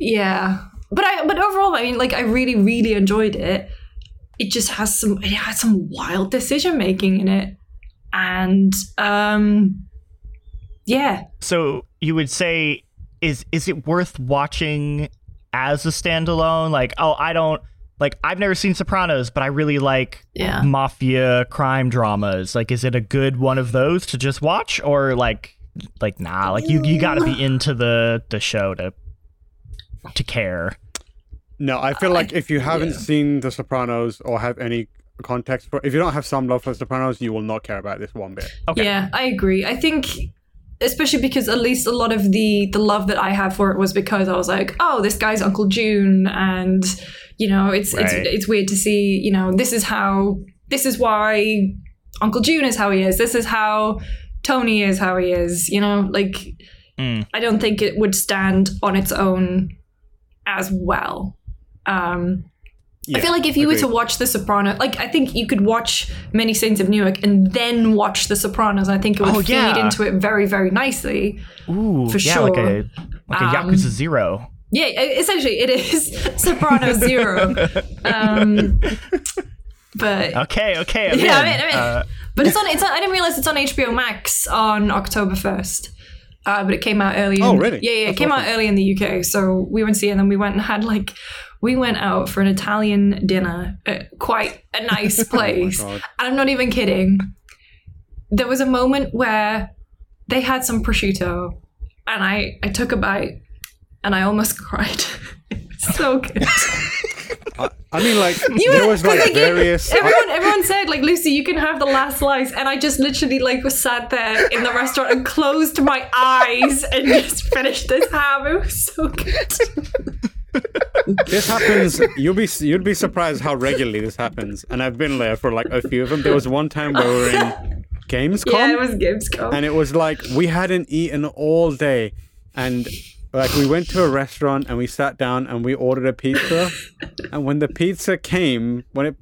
yeah, but I but overall, I mean, like, I really really enjoyed it. It just has some it had some wild decision making in it, and um, yeah, so you would say is is it worth watching as a standalone? Like, oh, I don't like I've never seen Sopranos, but I really like yeah. mafia crime dramas. Like, is it a good one of those to just watch, or like like nah? Like you you got to be into the the show to to care. No, I feel like if you haven't yeah. seen The Sopranos or have any context for, if you don't have some love for The Sopranos, you will not care about this one bit. Okay. Yeah, I agree. I think especially because at least a lot of the the love that I have for it was because I was like, oh, this guy's Uncle June and you know, it's Right. it's it's weird to see, you know, this is how this is why Uncle June is how he is. This is how Tony is how he is, you know, like Mm. I don't think it would stand on its own as well. Um I feel like if you were to watch The Sopranos, like I think you could watch Many Saints of Newark and then watch The Sopranos. I think it would Oh, feed into it very, very nicely. Ooh, For yeah, like a like a Um, Yakuza Zero. Yeah, essentially it is Sopranos Zero. Um, but Okay, okay. I'm Yeah, in. I mean, I'm in. Uh, but it's on. It's on, I didn't realize it's on HBO Max on October first. Uh, but it came out early. Oh, in- really? Yeah, yeah. It That's came out early in the UK, so we went to see it, and then we went and had like we went out for an Italian dinner at quite a nice place. Oh God. And I'm not even kidding. There was a moment where they had some prosciutto, and I I took a bite, and I almost cried. It's so good. I mean, like You there was like gave- various. Everyone, everyone said like Lucy, you can have the last slice, and I just literally like was sat there in the restaurant and closed my eyes and just finished this ham. It was so good. This happens. You'll be you'd be surprised how regularly this happens. And I've been there for like a few of them. There was one time where we were in Gamescom. Yeah, it was Gamescom. and it was like we hadn't eaten all day and like we went to a restaurant and we sat down and we ordered a pizza and when the pizza came when it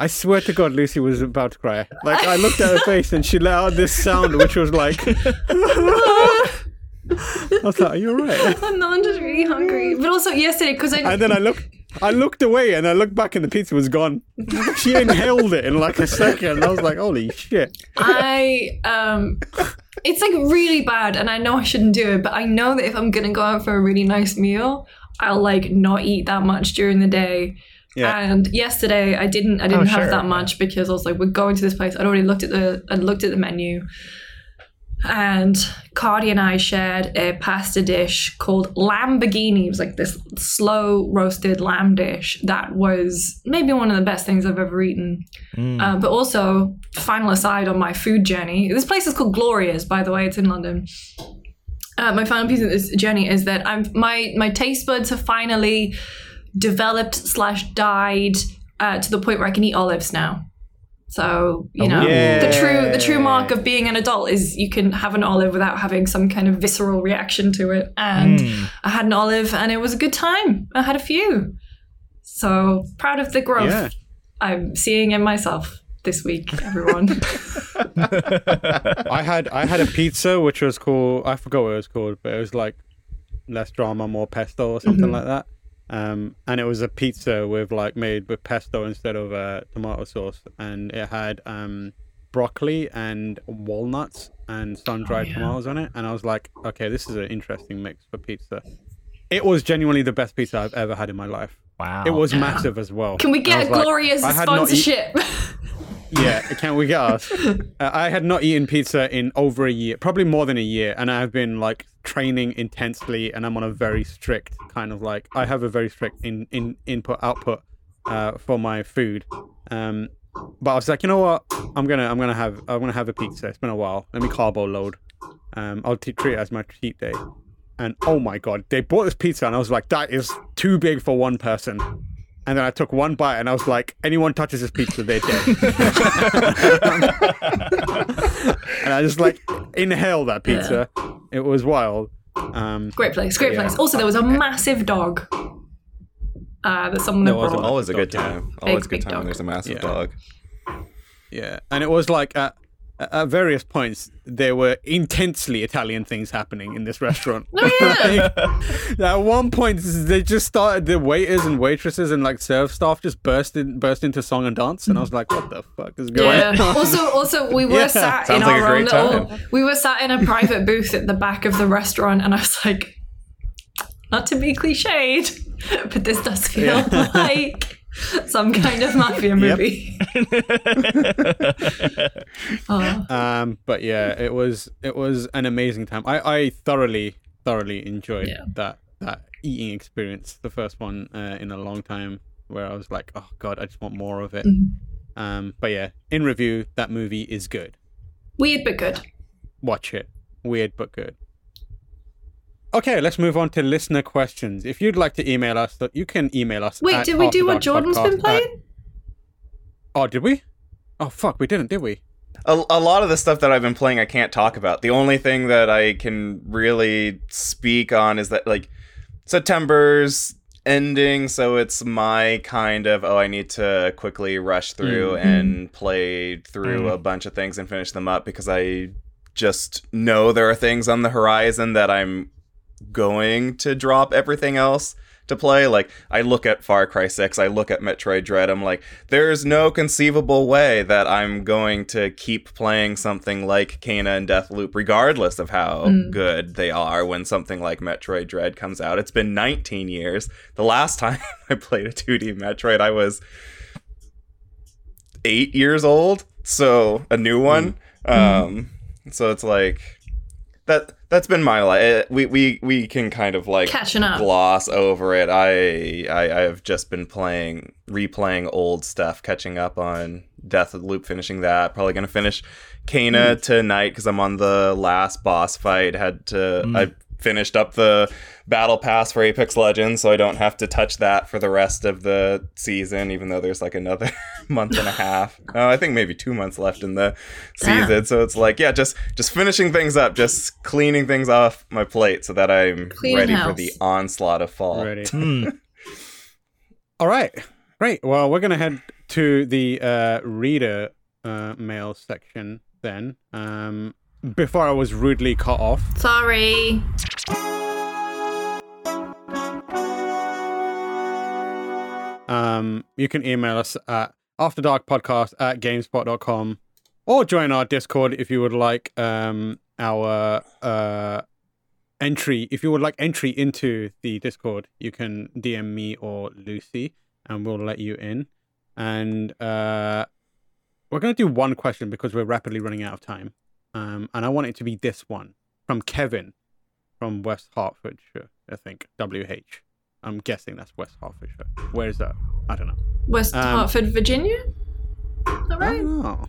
I swear to God, Lucy was about to cry. Like I looked at her face and she let out this sound, which was like, I was like, "Are you alright?" I'm not I'm just really hungry. But also yesterday, because I And then I looked, I looked away and I looked back and the pizza was gone. She inhaled it in like a second. and I was like, "Holy shit!" I um it's like really bad and I know I shouldn't do it, but I know that if I'm gonna go out for a really nice meal, I'll like not eat that much during the day. Yeah. And yesterday I didn't I didn't Oh, have sure. that much because I was like, we're going to this place. I'd already looked at the I looked at the menu. And Cardy and I shared a pasta dish called Lamborghini. It was like this slow roasted lamb dish that was maybe one of the best things I've ever eaten. Uh, but also, final aside on my food journey, this place is called Gloria's, by the way, it's in London. Uh, my final piece of this journey is that I'm my my taste buds have finally developed slash died uh, to the point where I can eat olives now. So you oh, know the true the true mark of being an adult is you can have an olive without having some kind of visceral reaction to it. And hmm. I had an olive and it was a good time. I had a few. So proud of the growth Yeah. I'm seeing in myself this week, everyone. I had I had a pizza which was called I forgot what it was called, but it was like less drama, more pesto or something mm-hmm. like that. Um, and it was a pizza with like made with pesto instead of uh, tomato sauce, and it had um, broccoli and walnuts and sun dried yeah. tomatoes on it. And I was like, okay, this is an interesting mix for pizza. It was genuinely the best pizza I've ever had in my life. Wow. It was massive as well. Can we I get was like, Gloria's I had sponsorship? yeah, can we get us? Uh, I had not eaten pizza in over a year, probably more than a year, and I've been like training intensely, and I'm on a very strict kind of like I have a very strict in in input output uh, for my food. Um, but I was like, you know what? I'm gonna I'm gonna have I'm gonna have a pizza. It's been a while. Let me carbo load. Um, I'll t- treat it as my cheat day. And oh my god, they bought this pizza, and I was like, that is too big for one person. And then I took one bite, and I was like, anyone touches this pizza, they're dead. and I just like inhaled that pizza. It was wild. Um, great place, great Yeah. place. Also, there was a massive dog uh, that someone had There was a. Always a good Dog, yeah. time. Always a good time when there's a massive Yeah. dog. yeah, and it was like at, at various points there were intensely Italian things happening in this restaurant. Oh, yeah. Like, at one point, they just started the waiters and waitresses and like serve staff just burst in, burst into song and dance, and I was like, "What the fuck is going Yeah. on?" also, also, we were Yeah. sat in like our own little. time. We were sat in a private booth at the back of the restaurant, and I was like, not to be cliched, but this does feel like some kind of mafia movie. oh, Um, but yeah, it was it was an amazing time. I, I thoroughly thoroughly enjoyed Yeah. that that eating experience. The first one uh, in a long time, where I was like, oh god, I just want more of it. Mm-hmm. Um, but yeah, in review, that movie is good. weird but good. Watch it. Weird but good. Okay, let's move on to listener questions. If you'd like to email us, you can email us. Wait, did we do what Jordan's been Podcast at- playing? oh, did we? Oh fuck, we didn't, did we? A, a lot of the stuff that I've been playing, I can't talk about. The only thing that I can really speak on is that like September's ending, so it's my kind of oh, I need to quickly rush through mm-hmm. and play through mm. a bunch of things and finish them up because I just know there are things on the horizon that I'm going to drop everything else to play. Like I look at Far Cry 6, I look at Metroid Dread, I'm like, there's no conceivable way that I'm going to keep playing something like Kena and Deathloop, regardless of how mm. good they are when something like Metroid Dread comes out. It's been 19 years. The last time I played a 2D Metroid, I was eight years old. So a new one. Mm. Um mm. so it's like that that's been my life. Eh, we we we can kind of like Catching up. gloss over it. I I I've just been playing replaying old stuff, catching up on Death Loop, finishing that. Probably gonna finish Kena mm. tonight because I'm on the last boss fight. Had to mm. I finished up the battle pass for Apex Legends, so I don't have to touch that for the rest of the season, even though there's like another month and a half. Oh, I think maybe two months left in the Damn. season. So it's like, yeah, just just finishing things up, just cleaning things off my plate so that I'm Cleaning ready for the onslaught of fall. Ready. Hmm. All right. Great. Well, we're going to head to the uh, reader uh, mail section then. Um, before I was rudely cut off. Sorry. Um, you can email us at afterdarkpodcast at gamespot.com or join our Discord if you would like um, our uh, entry. If you would like entry into the Discord, you can DM me or Lucy and we'll let you in. And uh, we're going to do one question because we're rapidly running out of time. Um, and I want it to be this one from Kevin from West Hertfordshire, I think, WH. I'm guessing that's West Hertfordshire. Where is that? I don't know. West Um, Hartford, Virginia? Is that right? Oh,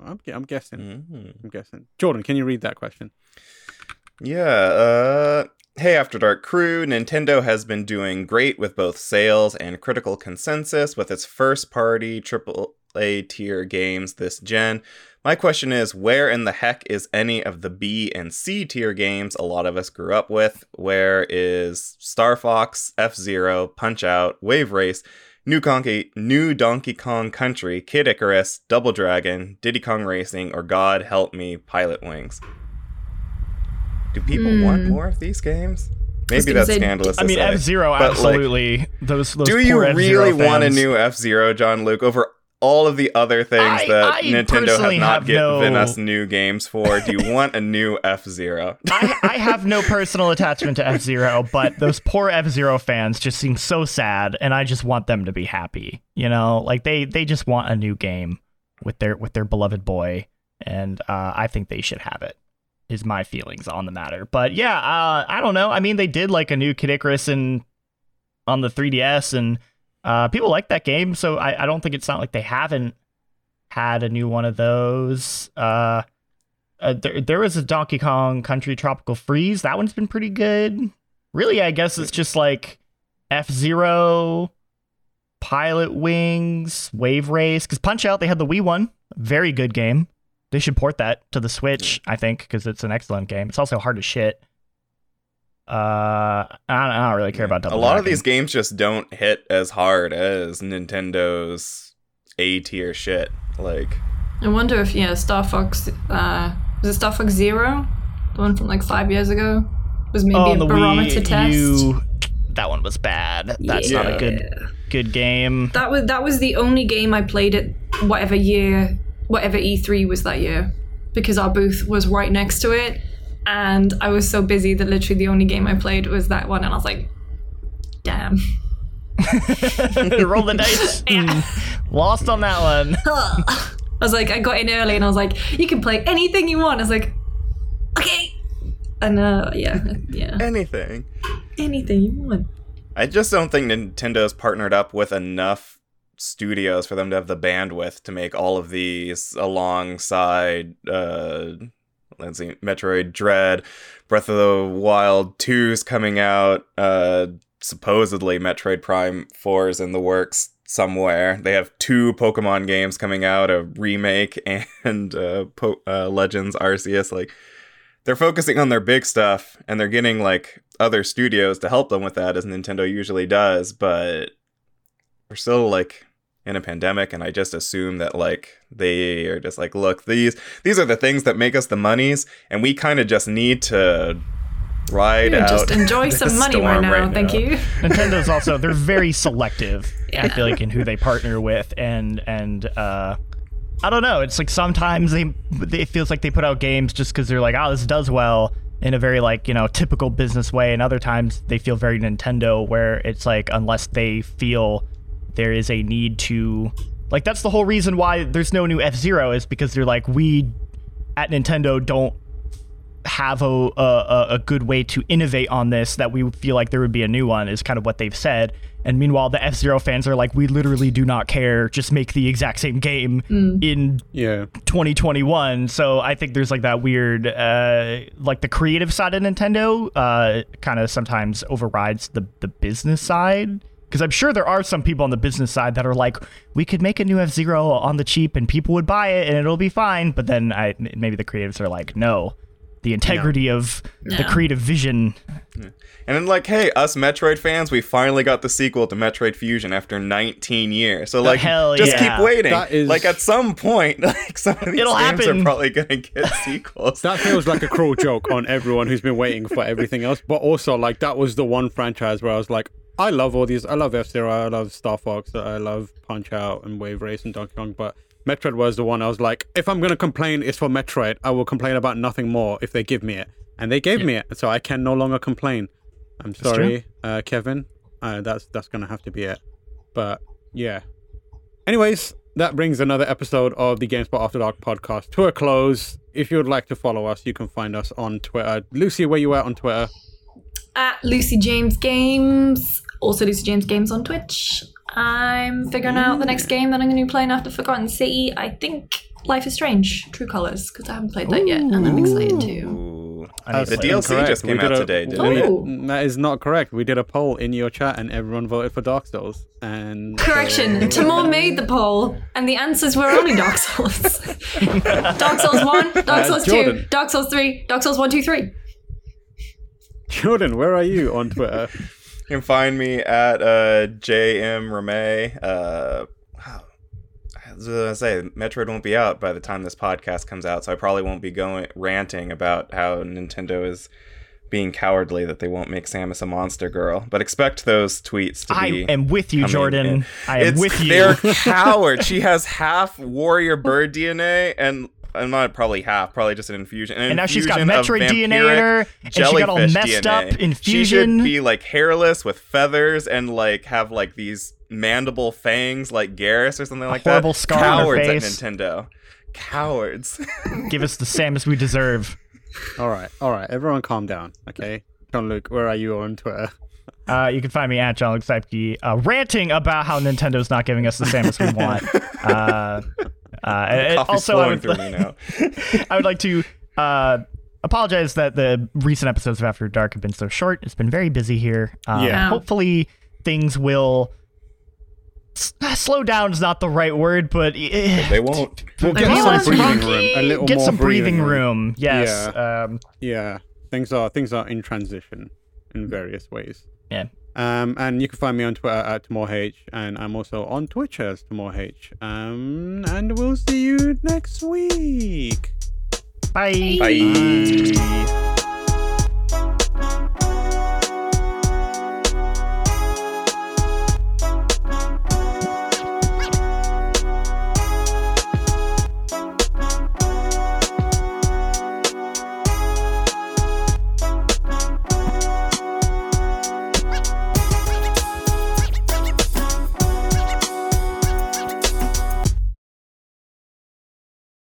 I'm, I'm guessing. Mhm. I'm guessing. Jordan, can you read that question? Yeah. Uh, hey, After Dark crew, Nintendo has been doing great with both sales and critical consensus with its first party AAA tier games this gen. My question is where in the heck is any of the B and C tier games a lot of us grew up with? Where is Star Fox, F Zero, Punch Out, Wave Race, New Donkey, New Donkey Kong Country, Kid Icarus, Double Dragon, Diddy Kong Racing, or God Help Me, Pilot Wings? Do people want Hmm. more of these games? Maybe gonna that's say- scandalous. I mean, F Zero, but, like, absolutely. those those do you poor F-Zero really want a new F Zero, Jean-Luc, over all of the other things I- that I Nintendo has not given no- us new games for? Do you want a new F Zero? I, I have no personal attachment to F Zero, but those poor F Zero fans just seem so sad, and I just want them to be happy. You know, like they they just want a new game with their with their beloved boy, and uh, I think they should have it. Is my feelings on the matter, but yeah, uh, I don't know. I mean, they did like a new Kid Icarus and on the 3DS, and uh, people like that game, so I, I don't think it's not like they haven't had a new one of those. Uh, uh, there, there was a Donkey Kong Country Tropical Freeze. That one's been pretty good. Really, I guess it's just like F Zero, Pilot Wings, Wave Race. Because Punch Out, they had the Wii one. Very good game. They should port that to the Switch, I think, because it's an excellent game. It's also hard as shit. Uh, I don't, I don't really care about a Double lot of these games just don't hit as hard as Nintendo's A tier shit. Like, I wonder if yeah, Star Fox. Uh, was it Star Fox Zero, the one from like five years ago, was maybe oh, a the barometer Wii test. U, that one was bad. That's not a good good game. That was that was the only game I played at whatever year, whatever E3 was that year, because our booth was right next to it, and I was so busy that literally the only game I played was that one, and I was like, damn. Roll the dice. Mm, Lost on that one. I was like, I got in early, and I was like, you can play anything you want. I was like, okay, and uh, yeah, yeah, anything. anything you want. I just don't think Nintendo's partnered up with enough studios for them to have the bandwidth to make all of these alongside uh let's see Metroid Dread, Breath of the Wild 2's coming out, uh supposedly Metroid Prime 4 is in the works somewhere. They have two Pokemon games coming out, a remake and uh, po- uh Legends Arceus like they're focusing on their big stuff and they're getting like other studios to help them with that as Nintendo usually does, but we're still like in a pandemic and I just assume that like they are just like look these these are the things that make us the monies and we kind of just need to ride Yeah, out just enjoy some money storm right now. Thank now. you. Nintendo's also they're very selective. I feel like in who they partner with, and and uh, I don't know. It's like sometimes they, they it feels like they put out games just because they're like, oh, this does well in a very like you know typical business way, and other times they feel very Nintendo, where it's like unless they feel there is a need to like that's the whole reason why there's no new F Zero is because they're like we at Nintendo don't have a, a a good way to innovate on this that we feel like there would be a new one is kind of what they've said. And meanwhile, the F Zero fans are like, we literally do not care. Just make the exact same game in Yeah. 2021. So I think there's like that weird, uh, like the creative side of Nintendo, uh, kind of sometimes overrides the the business side. Because I'm sure there are some people on the business side that are like, we could make a new F Zero on the cheap and people would buy it and it'll be fine. But then I maybe the creatives are like, no, the integrity of the creative vision. And then, like, hey, us Metroid fans, we finally got the sequel to Metroid Fusion after 19 years. So, like, hell just yeah. keep waiting. That is- Like, at some point, like, some of these It'll games happen. are probably gonna get sequels. That feels like a cruel joke on everyone who's been waiting for everything else. But also, like, that was the one franchise where I was like, I love all these. I love F Zero. I love Star Fox. I love Punch Out and Wave Race and Donkey Kong. But Metroid was the one I was like, if I'm going to complain, it's for Metroid. I will complain about nothing more if they give me it. And they gave me it. So I can no longer complain. I'm sorry, uh, Kevin. Uh, that's that's going to have to be it. But yeah. Anyways, that brings another episode of the GameSpot After Dark podcast to a close. If you would like to follow us, you can find us on Twitter. Lucy, where you at on Twitter? At Lucy James Games. Also Lucy James Games on Twitch. I'm figuring out the next game that I'm going to be playing after Forgotten City. I think Life is Strange, True Colors, because I haven't played that yet, and I'm excited too. Ooh. I need to The play DLC just came out a- today, didn't we it? Oh. That is not correct. We did a poll in your chat and everyone voted for Dark Souls. And Correction, Tamoor made the poll, and the answers were only Dark Souls. Dark Souls 1, Dark Uh, Souls 2, Dark Souls 3, Dark Souls 1, 2, 3. Jordan, where are you on Twitter? You can find me at uh, JM Ramey. Uh, I was gonna say Metroid won't be out by the time this podcast comes out, so I probably won't be going ranting about how Nintendo is being cowardly that they won't make Samus a monster girl. But expect those tweets to I be. am with you, Jordan. in. I am it's, with you. They're coward. She has half warrior bird DNA and. I'm not probably half, probably just an infusion. An And now she's got Metroid DNA in her, and she got all messed DNA. up in She should be like hairless with feathers and like have like these mandible fangs like Garrus or something like horrible that. scar on her Cowards face. at Nintendo. Cowards. Give us the Samus we deserve. all right, all right. Everyone calm down, okay? Jean-Luc, where are you on Twitter? Uh, you can find me at Jean-Luc Seipke, uh, ranting about how Nintendo's not giving us the Samus we want. Uh, uh, also, I would, through me now. I would like to uh, apologize that the recent episodes of After Dark have been so short. It's been very busy here. Uh, Yeah. Hopefully, things will. s- Slow down is not the right word, but They won't. We'll get some breathing room. A little get more some breathing room. Yes. Yeah. Um, Yeah, things are things are in transition in various ways. yeah. Um, and you can find me on Twitter at TamoorH, and I'm also on Twitch as TamoorH. Um, and we'll see you next week. Bye. Bye.